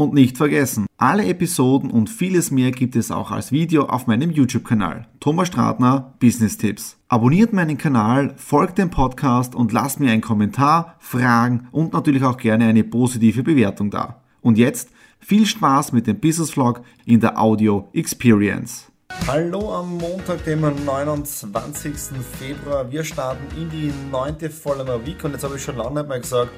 Und nicht vergessen, alle Episoden und vieles mehr gibt es auch als Video auf meinem YouTube-Kanal. Thomas Stratner, Business Tipps. Abonniert meinen Kanal, folgt dem Podcast und lasst mir einen Kommentar, Fragen und natürlich auch gerne eine positive Bewertung da. Und jetzt viel Spaß mit dem Business Vlog in der Audio Experience. Hallo am Montag, dem 29. Februar. Wir starten in die neunte Follower Week und jetzt habe ich schon lange nicht mehr gesagt,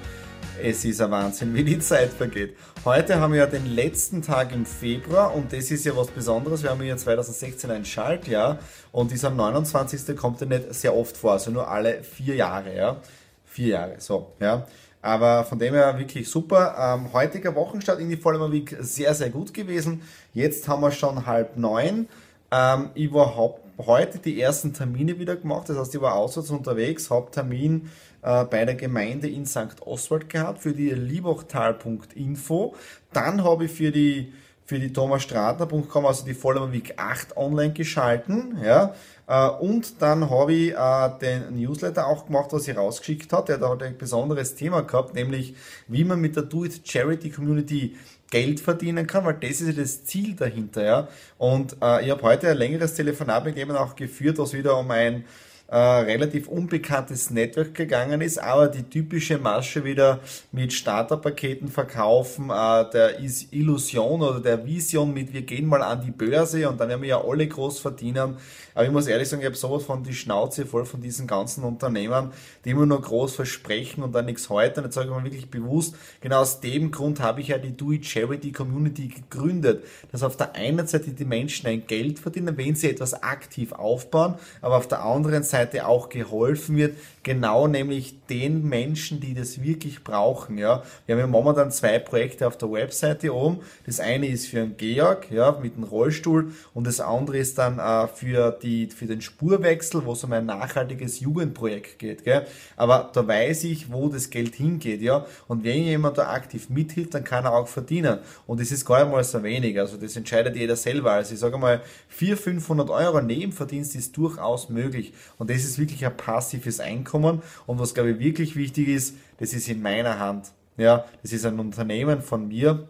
es ist ein Wahnsinn, wie die Zeit vergeht. Heute haben wir ja den letzten Tag im Februar und das ist ja was Besonderes. Wir haben ja 2016 ein Schaltjahr und dieser 29. kommt ja nicht sehr oft vor, also nur alle vier Jahre, ja. Vier Jahre, so, ja. Aber von dem her wirklich super. Ähm, heutiger Wochenstart in die Vollmer Week sehr, sehr gut gewesen. Jetzt haben wir schon halb neun. Ähm, ich war heute die ersten Termine wieder gemacht. Das heißt, ich war auswärts unterwegs, habe Termin äh, bei der Gemeinde in St. Oswald gehabt für die liebachtal.info. Dann habe ich für die für die thomasstratner.com, also die Vollmer Week 8 online geschalten, ja, äh, und dann habe ich äh, den Newsletter auch gemacht, was ich rausgeschickt habe. Der hat ein besonderes Thema gehabt, nämlich wie man mit der Do It Charity Community Geld verdienen kann, weil das ist ja das Ziel dahinter, ja. Und äh, ich habe heute ein längeres Telefonat mit jemandem auch geführt, was wieder um ein äh, relativ unbekanntes Network gegangen ist, aber die typische Masche wieder mit Starterpaketen verkaufen, äh, der Illusion oder der Vision mit wir gehen mal an die Börse und dann werden wir ja alle groß verdienen. Aber ich muss ehrlich sagen, ich habe sowas von die Schnauze voll von diesen ganzen Unternehmern, die immer nur groß versprechen und dann nichts heute. Jetzt sage ich mal wirklich bewusst, genau aus dem Grund habe ich ja die Do It Charity Community gegründet, dass auf der einen Seite die Menschen ein Geld verdienen, wenn sie etwas aktiv aufbauen, aber auf der anderen Seite Seite auch geholfen wird, genau nämlich den Menschen, die das wirklich brauchen. Ja. Wir haben ja momentan zwei Projekte auf der Webseite oben. Das eine ist für einen Georg ja, mit einem Rollstuhl und das andere ist dann äh, für, die, für den Spurwechsel, wo es um ein nachhaltiges Jugendprojekt geht. Gell. Aber da weiß ich, wo das Geld hingeht. Ja. Und wenn jemand da aktiv mithilft, dann kann er auch verdienen. Und das ist gar nicht mal so wenig. Also das entscheidet jeder selber. Also ich sage mal, 400, 500 Euro Nebenverdienst ist durchaus möglich. Das ist wirklich ein passives Einkommen. Und was glaube ich wirklich wichtig ist, das ist in meiner Hand. Ja, das ist ein Unternehmen von mir,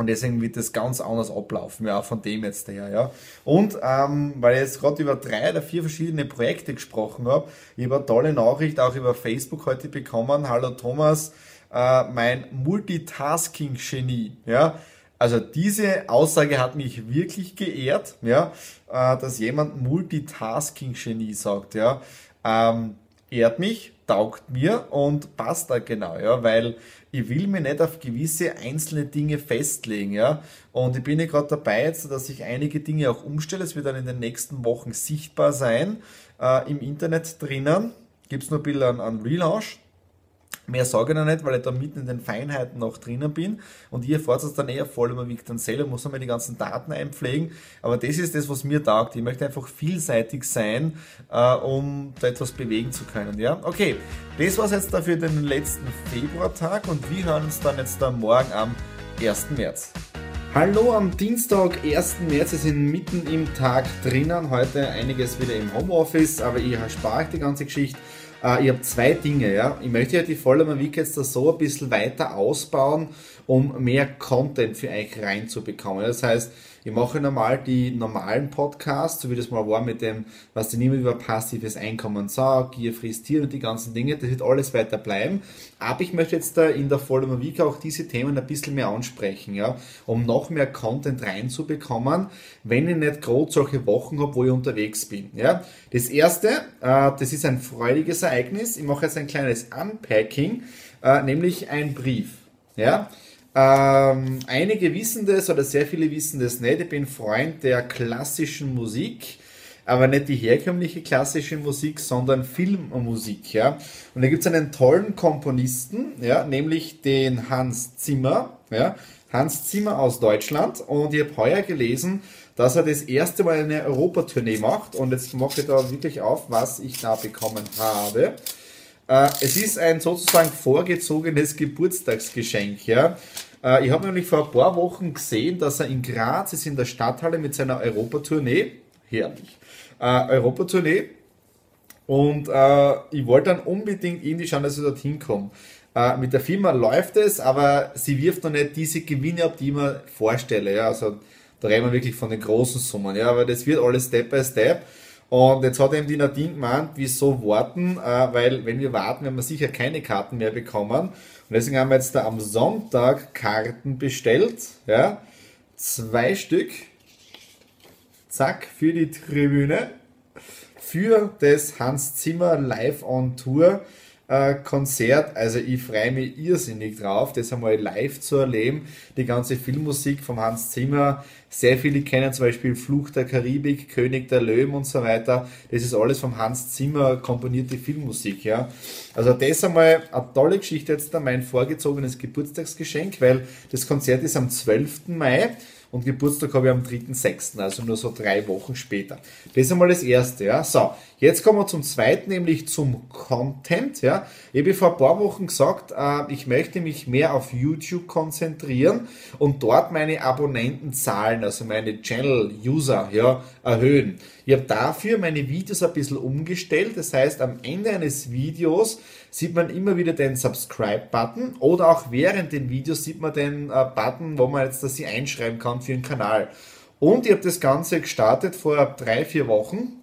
und deswegen wird das ganz anders ablaufen, ja, von dem jetzt her, ja. Und ähm, weil ich jetzt gerade über drei oder vier verschiedene Projekte gesprochen habe, ich habe eine tolle Nachricht auch über Facebook heute bekommen. Hallo Thomas, äh, mein Multitasking-Genie, ja. Also diese Aussage hat mich wirklich geehrt, ja, äh, dass jemand Multitasking-Genie sagt, ja. Ähm, ehrt mich, taugt mir und passt da genau, ja, weil ich will mir nicht auf gewisse einzelne Dinge festlegen, ja. Und ich bin ja gerade dabei jetzt, dass ich einige Dinge auch umstelle. Es wird dann in den nächsten Wochen sichtbar sein äh, im Internet drinnen. Gibt es nur ein bisschen an, an Relaunch. Mehr sage ich noch nicht, weil ich da mitten in den Feinheiten noch drinnen bin und ihr erfahrt es dann eher voll überwiegt dann selber, muss man die ganzen Daten einpflegen. Aber das ist das, was mir taugt. Ich möchte einfach vielseitig sein, äh, um da etwas bewegen zu können. Ja, okay. Das war es jetzt dafür den letzten Februartag und wir hören uns dann jetzt da morgen am 1. März. Hallo am Dienstag, 1. März. Wir sind mitten im Tag drinnen. Heute einiges wieder im Homeoffice, aber ich erspare euch die ganze Geschichte. Äh, ich habe zwei Dinge. Ja. Ich möchte ja die Vollmer Week jetzt da so ein bisschen weiter ausbauen, um mehr Content für euch reinzubekommen. Das heißt, ich mache normal die normalen Podcasts, so wie das mal war mit dem, was ich nicht über passives Einkommen sage, Gier frisst Tier und die ganzen Dinge, das wird alles weiter bleiben. Aber ich möchte jetzt da in der Vollmer Week auch diese Themen ein bisschen mehr ansprechen, ja, um noch mehr Content reinzubekommen, wenn ich nicht gerade solche Wochen habe, wo ich unterwegs bin. Ja. Das erste, äh, das ist ein freudiges Ereignis. Ich mache jetzt ein kleines Unpacking, äh, nämlich ein Brief. Ja. Ähm, einige wissen das oder sehr viele wissen das nicht. Ich bin Freund der klassischen Musik, aber nicht die herkömmliche klassische Musik, sondern Filmmusik. Ja? Und da gibt es einen tollen Komponisten, ja, nämlich den Hans Zimmer. Ja? Hans Zimmer aus Deutschland und ich habe heuer gelesen, dass er das erste Mal eine Europatournee macht und jetzt mache ich da wirklich auf, was ich da bekommen habe. Äh, es ist ein sozusagen vorgezogenes Geburtstagsgeschenk, ja. Äh, ich habe nämlich vor ein paar Wochen gesehen, dass er in Graz ist in der Stadthalle mit seiner Europatournee. Herrlich. Äh, Europatournee. Und äh, ich wollte dann unbedingt irgendwie schauen, dass ich dorthin komme. Äh, mit der Firma läuft es, aber sie wirft noch nicht diese Gewinne ab, die ich mir vorstelle. Ja, also da reden wir wirklich von den großen Summen. Ja, aber das wird alles Step by Step. Und jetzt hat eben die Nadine gemeint, wieso warten, äh, weil wenn wir warten, werden wir sicher keine Karten mehr bekommen. Und deswegen haben wir jetzt da am Sonntag Karten bestellt. Ja, zwei Stück. Zack, für die Tribüne. Für das Hans Zimmer Live on Tour Konzert. Also ich freue mich irrsinnig drauf, das einmal live zu erleben. Die ganze Filmmusik vom Hans Zimmer. Sehr viele kennen zum Beispiel Fluch der Karibik, König der Löwen und so weiter. Das ist alles vom Hans Zimmer komponierte Filmmusik, ja. Also das einmal eine tolle Geschichte jetzt mein vorgezogenes Geburtstagsgeschenk, weil das Konzert ist am 12. Mai und Geburtstag habe ich am 3.6., also nur so drei Wochen später. Das ist einmal das Erste. Ja. So, jetzt kommen wir zum Zweiten, nämlich zum Content. Ja. Ich habe vor ein paar Wochen gesagt, äh, ich möchte mich mehr auf YouTube konzentrieren und dort meine Abonnentenzahlen, also meine Channel-User ja, erhöhen. Ich habe dafür meine Videos ein bisschen umgestellt. Das heißt, am Ende eines Videos sieht man immer wieder den Subscribe-Button oder auch während den Videos sieht man den äh, Button, wo man jetzt das sie einschreiben kann für den Kanal. Und ich habe das Ganze gestartet vor drei, vier Wochen.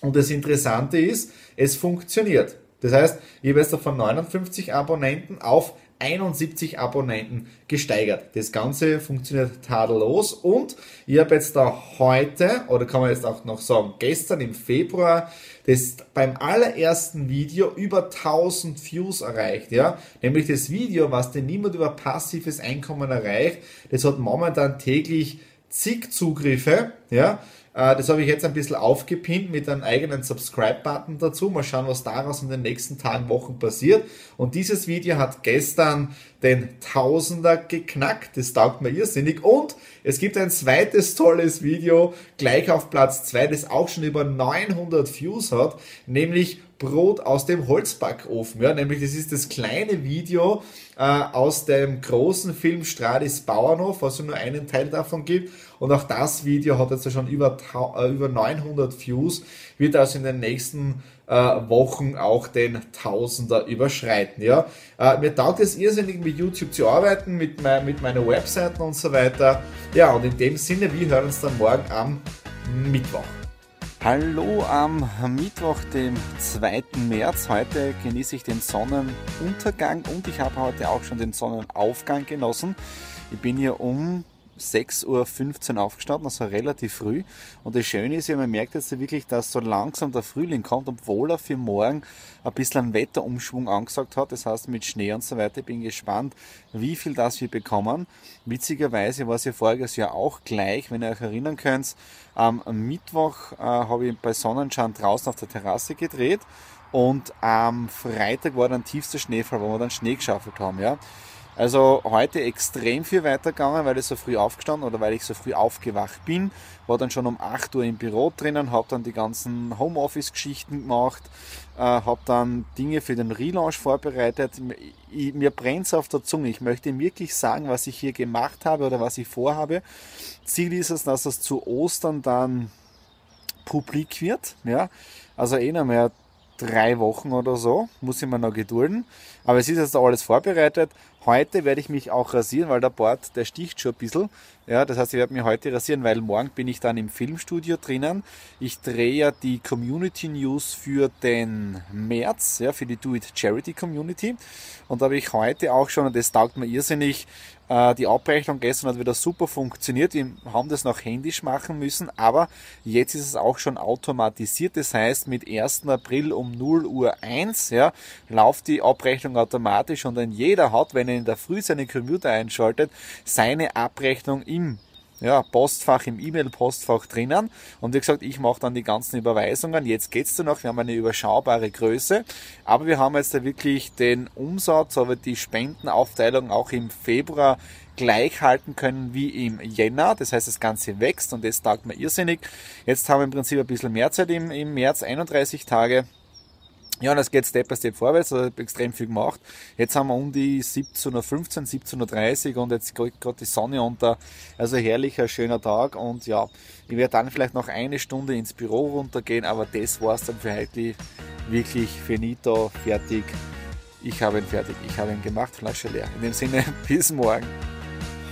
Und das Interessante ist, es funktioniert. Das heißt, ich habe jetzt von 59 Abonnenten auf 71 Abonnenten gesteigert. Das Ganze funktioniert tadellos und ich habe jetzt da heute, oder kann man jetzt auch noch sagen, gestern im Februar, das beim allerersten Video über 1000 Views erreicht, ja. Nämlich das Video, was denn niemand über passives Einkommen erreicht, das hat momentan täglich zig Zugriffe, ja. Äh, das habe ich jetzt ein bisschen aufgepinnt mit einem eigenen Subscribe-Button dazu. Mal schauen, was daraus in den nächsten Tagen, Wochen passiert. Und dieses Video hat gestern den Tausender geknackt. Das taugt mir irrsinnig. Und es gibt ein zweites tolles Video, gleich auf Platz 2, das auch schon über 900 Views hat, nämlich Brot aus dem Holzbackofen. Ja, nämlich das ist das kleine Video äh, aus dem großen Film Stradis Bauernhof, was es nur einen Teil davon gibt. Und auch das Video hat jetzt schon über, äh, über 900 Views, wird also in den nächsten äh, Wochen auch den Tausender überschreiten. Ja? Äh, mir taugt es irrsinnig mit YouTube zu arbeiten, mit, mein, mit meinen Webseiten und so weiter. Ja, und in dem Sinne, wir hören uns dann morgen am Mittwoch. Hallo am Mittwoch, dem 2. März. Heute genieße ich den Sonnenuntergang und ich habe heute auch schon den Sonnenaufgang genossen. Ich bin hier um 6.15 Uhr aufgestanden, also relativ früh. Und das Schöne ist ja, man merkt jetzt wirklich, dass so langsam der Frühling kommt, obwohl er für morgen ein bisschen einen Wetterumschwung angesagt hat. Das heißt mit Schnee und so weiter. Ich bin gespannt, wie viel das wir bekommen. Witzigerweise war es ja voriges Jahr auch gleich, wenn ihr euch erinnern könnt. Am Mittwoch äh, habe ich bei Sonnenschein draußen auf der Terrasse gedreht und am Freitag war dann tiefster Schneefall, wo wir dann Schnee geschaffelt haben. Ja. Also heute extrem viel weitergegangen, weil ich so früh aufgestanden oder weil ich so früh aufgewacht bin. War dann schon um 8 Uhr im Büro drinnen, habe dann die ganzen Homeoffice-Geschichten gemacht, äh, habe dann Dinge für den Relaunch vorbereitet. Ich, mir brennt es auf der Zunge. Ich möchte wirklich sagen, was ich hier gemacht habe oder was ich vorhabe. Ziel ist es, dass es zu Ostern dann publik wird. Ja? Also eh noch mehr drei Wochen oder so, muss ich mir noch gedulden. Aber es ist jetzt alles vorbereitet. Heute werde ich mich auch rasieren, weil der Bart, der sticht schon ein bisschen. Ja, das heißt, ich werde mich heute rasieren, weil morgen bin ich dann im Filmstudio drinnen. Ich drehe ja die Community News für den März, ja, für die Do It Charity Community. Und da habe ich heute auch schon, und das taugt mir irrsinnig, äh, die Abrechnung gestern hat wieder super funktioniert. Wir haben das noch händisch machen müssen, aber jetzt ist es auch schon automatisiert. Das heißt, mit 1. April um 0 Uhr 1 ja, läuft die Abrechnung automatisch und dann jeder hat, wenn er in der Früh seine Computer einschaltet, seine Abrechnung im ja, Postfach im E-Mail-Postfach drinnen. Und wie gesagt, ich mache dann die ganzen Überweisungen. Jetzt geht's da noch, wir haben eine überschaubare Größe. Aber wir haben jetzt da wirklich den Umsatz, aber die Spendenaufteilung auch im Februar gleich halten können wie im Jänner. Das heißt, das Ganze wächst und das taugt mir irrsinnig. Jetzt haben wir im Prinzip ein bisschen mehr Zeit im, im März, 31 Tage. Ja, und es geht Step by Step vorwärts, also extrem viel gemacht. Jetzt haben wir um die 17.15 17.30 Uhr und jetzt geht gerade die Sonne unter. Also herrlicher, schöner Tag und ja, ich werde dann vielleicht noch eine Stunde ins Büro runtergehen, aber das war's dann für heute wirklich finito, fertig. Ich habe ihn fertig, ich habe ihn gemacht, Flasche leer. In dem Sinne, bis morgen.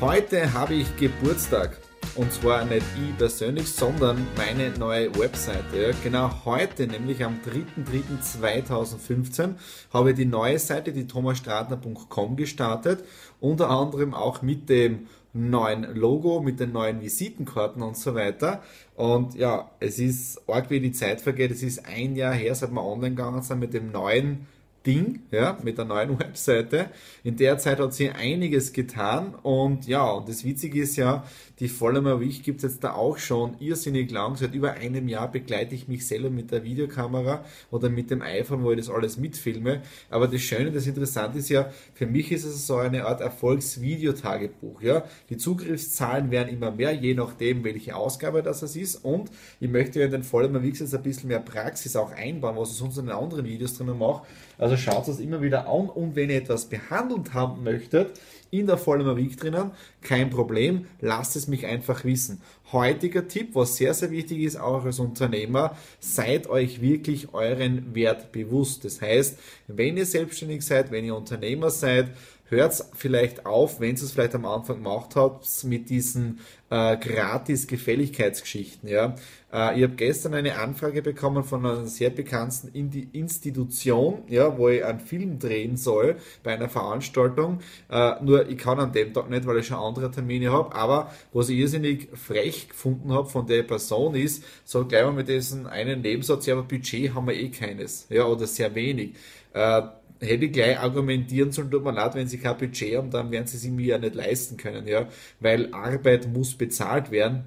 Heute habe ich Geburtstag. Und zwar nicht ich persönlich, sondern meine neue Webseite. Genau heute, nämlich am 3.3.2015, habe ich die neue Seite, die thomasstratner.com gestartet. Unter anderem auch mit dem neuen Logo, mit den neuen Visitenkarten und so weiter. Und ja, es ist arg, wie die Zeit vergeht. Es ist ein Jahr her, seit wir online gegangen sind mit dem neuen Ding, ja, mit der neuen Webseite. In der Zeit hat sie einiges getan und ja, und das Witzige ist ja, die Vollmer Week gibt es jetzt da auch schon irrsinnig lang. Seit über einem Jahr begleite ich mich selber mit der Videokamera oder mit dem iPhone, wo ich das alles mitfilme. Aber das Schöne, das Interessante ist ja, für mich ist es so eine Art Erfolgsvideotagebuch, ja. Die Zugriffszahlen werden immer mehr, je nachdem, welche Ausgabe das ist und ich möchte ja in den Vollmer Weeks jetzt ein bisschen mehr Praxis auch einbauen, was ich sonst in den anderen Videos drinnen mache. Also schaut es immer wieder an und wenn ihr etwas behandelt haben möchtet, in der Vollmer Week drinnen, kein Problem, lasst es mich einfach wissen. Heutiger Tipp, was sehr, sehr wichtig ist, auch als Unternehmer, seid euch wirklich euren Wert bewusst. Das heißt, wenn ihr selbstständig seid, wenn ihr Unternehmer seid, hört vielleicht auf, wenn es vielleicht am Anfang gemacht habt, mit diesen äh, gratis Gefälligkeitsgeschichten. Ja. Äh, ich habe gestern eine Anfrage bekommen von einer sehr bekannten Institution, ja, wo ich einen Film drehen soll bei einer Veranstaltung. Äh, nur ich kann an dem Tag nicht, weil ich schon andere Termine habe. Aber was ich irrsinnig frech gefunden habe von der Person ist, so gleich mal mit diesem einen Nebensatz, ja, aber Budget haben wir eh keines, ja, oder sehr wenig. Äh, hätte ich gleich argumentieren sollen, tut mir leid, wenn sie kein Budget haben, dann werden sie sich mir ja nicht leisten können, ja, weil Arbeit muss bezahlt werden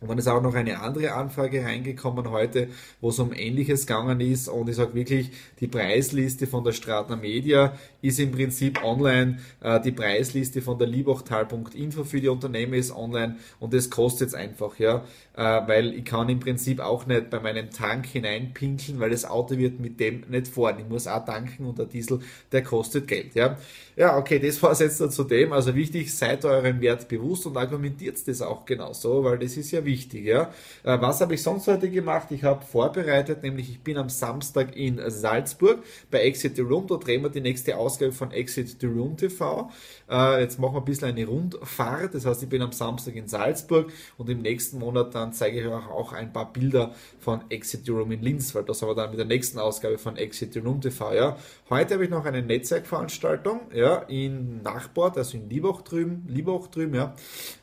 und dann ist auch noch eine andere Anfrage reingekommen heute, wo es um Ähnliches gegangen ist. Und ich sage wirklich, die Preisliste von der Stratner Media ist im Prinzip online. Äh, die Preisliste von der liebachtal.info für die Unternehmen ist online. Und das kostet jetzt einfach, ja. Äh, weil ich kann im Prinzip auch nicht bei meinem Tank hineinpinkeln, weil das Auto wird mit dem nicht fahren. Ich muss auch tanken und der Diesel, der kostet Geld, ja. Ja, okay, das war es jetzt zu dem. Also wichtig, seid euren Wert bewusst und argumentiert das auch genauso, weil das ist ja wichtig. Ja? Äh, was habe ich sonst heute gemacht? Ich habe vorbereitet, nämlich ich bin am Samstag in Salzburg bei Exit the Room. Dort drehen wir die nächste Ausgabe von Exit the Room TV. Äh, jetzt machen wir ein bisschen eine Rundfahrt. Das heißt, ich bin am Samstag in Salzburg und im nächsten Monat dann zeige ich euch auch ein paar Bilder von Exit the Room in Linz, weil das haben wir dann mit der nächsten Ausgabe von Exit the Room TV. Ja? Heute habe ich noch eine Netzwerkveranstaltung ja, in Nachbord, also in Liebach drüben, Liebach drüben, ja.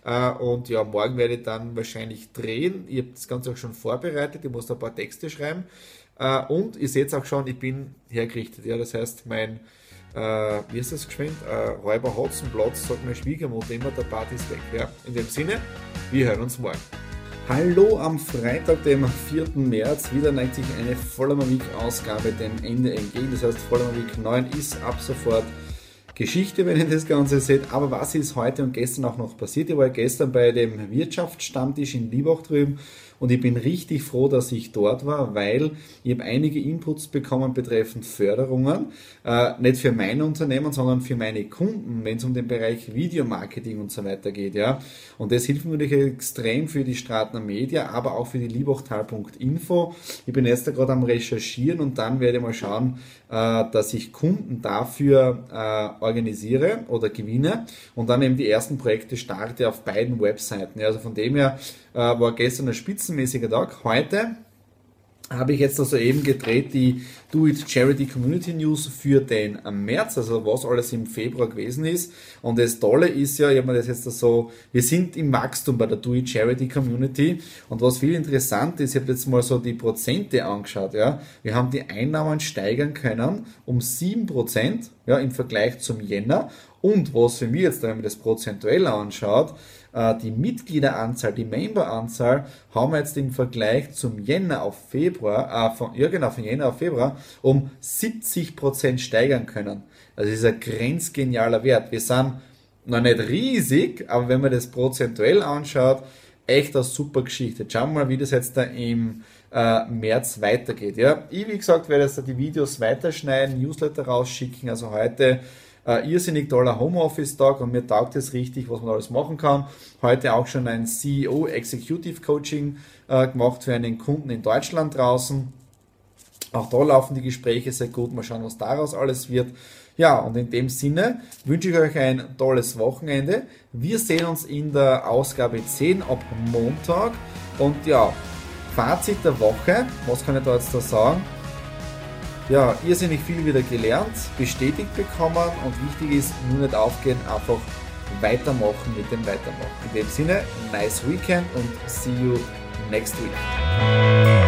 Äh, und ja, morgen werde ich dann wahrscheinlich drehen. Ich habe das Ganze auch schon vorbereitet, ich muss ein paar Texte schreiben. Äh, und ihr seht auch schon, ich bin hergerichtet. Ja, das heißt, mein, äh, wie ist das geschwind? Äh, Räuber Hotzenplatz, sagt meine Schwiegermutter immer, der Party ist weg. Ja, in dem Sinne, wir hören uns morgen. Hallo am Freitag, dem 4. März. Wieder neigt sich eine Vollmer Week Ausgabe dem Ende entgegen. Das heißt, Vollmer Week 9 ist ab sofort Geschichte, wenn ihr das Ganze seht. Aber was ist heute und gestern auch noch passiert? Ich war gestern bei dem Wirtschaftsstammtisch in Liebach drüben und ich bin richtig froh, dass ich dort war, weil ich habe einige Inputs bekommen betreffend Förderungen. Äh, nicht für mein Unternehmen, sondern für meine Kunden, wenn es um den Bereich Videomarketing und so weiter geht. Ja. Und das hilft natürlich extrem für die Stratner Media, aber auch für die liebachtal.info. Ich bin jetzt gerade am Recherchieren und dann werde ich mal schauen, äh, dass ich Kunden dafür äh, organisiere oder gewinne und dann eben die ersten Projekte starte auf beiden Webseiten. Ja, also von dem her äh, war gestern ein spitzenmäßiger Tag. Heute habe ich jetzt also eben gedreht die Do It Charity Community News für den März, also was alles im Februar gewesen ist. Und das Tolle ist ja, ich habe mir das jetzt so, wir sind im Wachstum bei der Do It Charity Community. Und was viel interessant ist, ich habe jetzt mal so die Prozente angeschaut, ja. Wir haben die Einnahmen steigern können um 7%, ja, im Vergleich zum Jänner. Und was für mich jetzt, wenn man das prozentuell anschaut, die Mitgliederanzahl, die Memberanzahl, haben wir jetzt im Vergleich zum Jänner auf Februar, äh, von, ja genau, von Jänner auf Februar, um 70% steigern können. Also das ist ein grenzgenialer Wert. Wir sind noch nicht riesig, aber wenn man das prozentuell anschaut, echt eine super Geschichte. Schauen wir mal, wie das jetzt da im äh, März weitergeht. Ja? Ich, wie gesagt, werde jetzt da die Videos weiterschneiden, Newsletter rausschicken. Also heute äh, irrsinnig toller Homeoffice-Tag und mir taugt es richtig, was man alles machen kann. Heute auch schon ein CEO Executive Coaching äh, gemacht für einen Kunden in Deutschland draußen. Auch da laufen die Gespräche sehr gut. Mal schauen, was daraus alles wird. Ja, und in dem Sinne wünsche ich euch ein tolles Wochenende. Wir sehen uns in der Ausgabe 10 ab Montag. Und ja, Fazit der Woche, was kann ich da jetzt da sagen? Ja, irrsinnig viel wieder gelernt, bestätigt bekommen und wichtig ist, nur nicht aufgehen, einfach weitermachen mit dem Weitermachen. In dem Sinne, nice weekend und see you next week.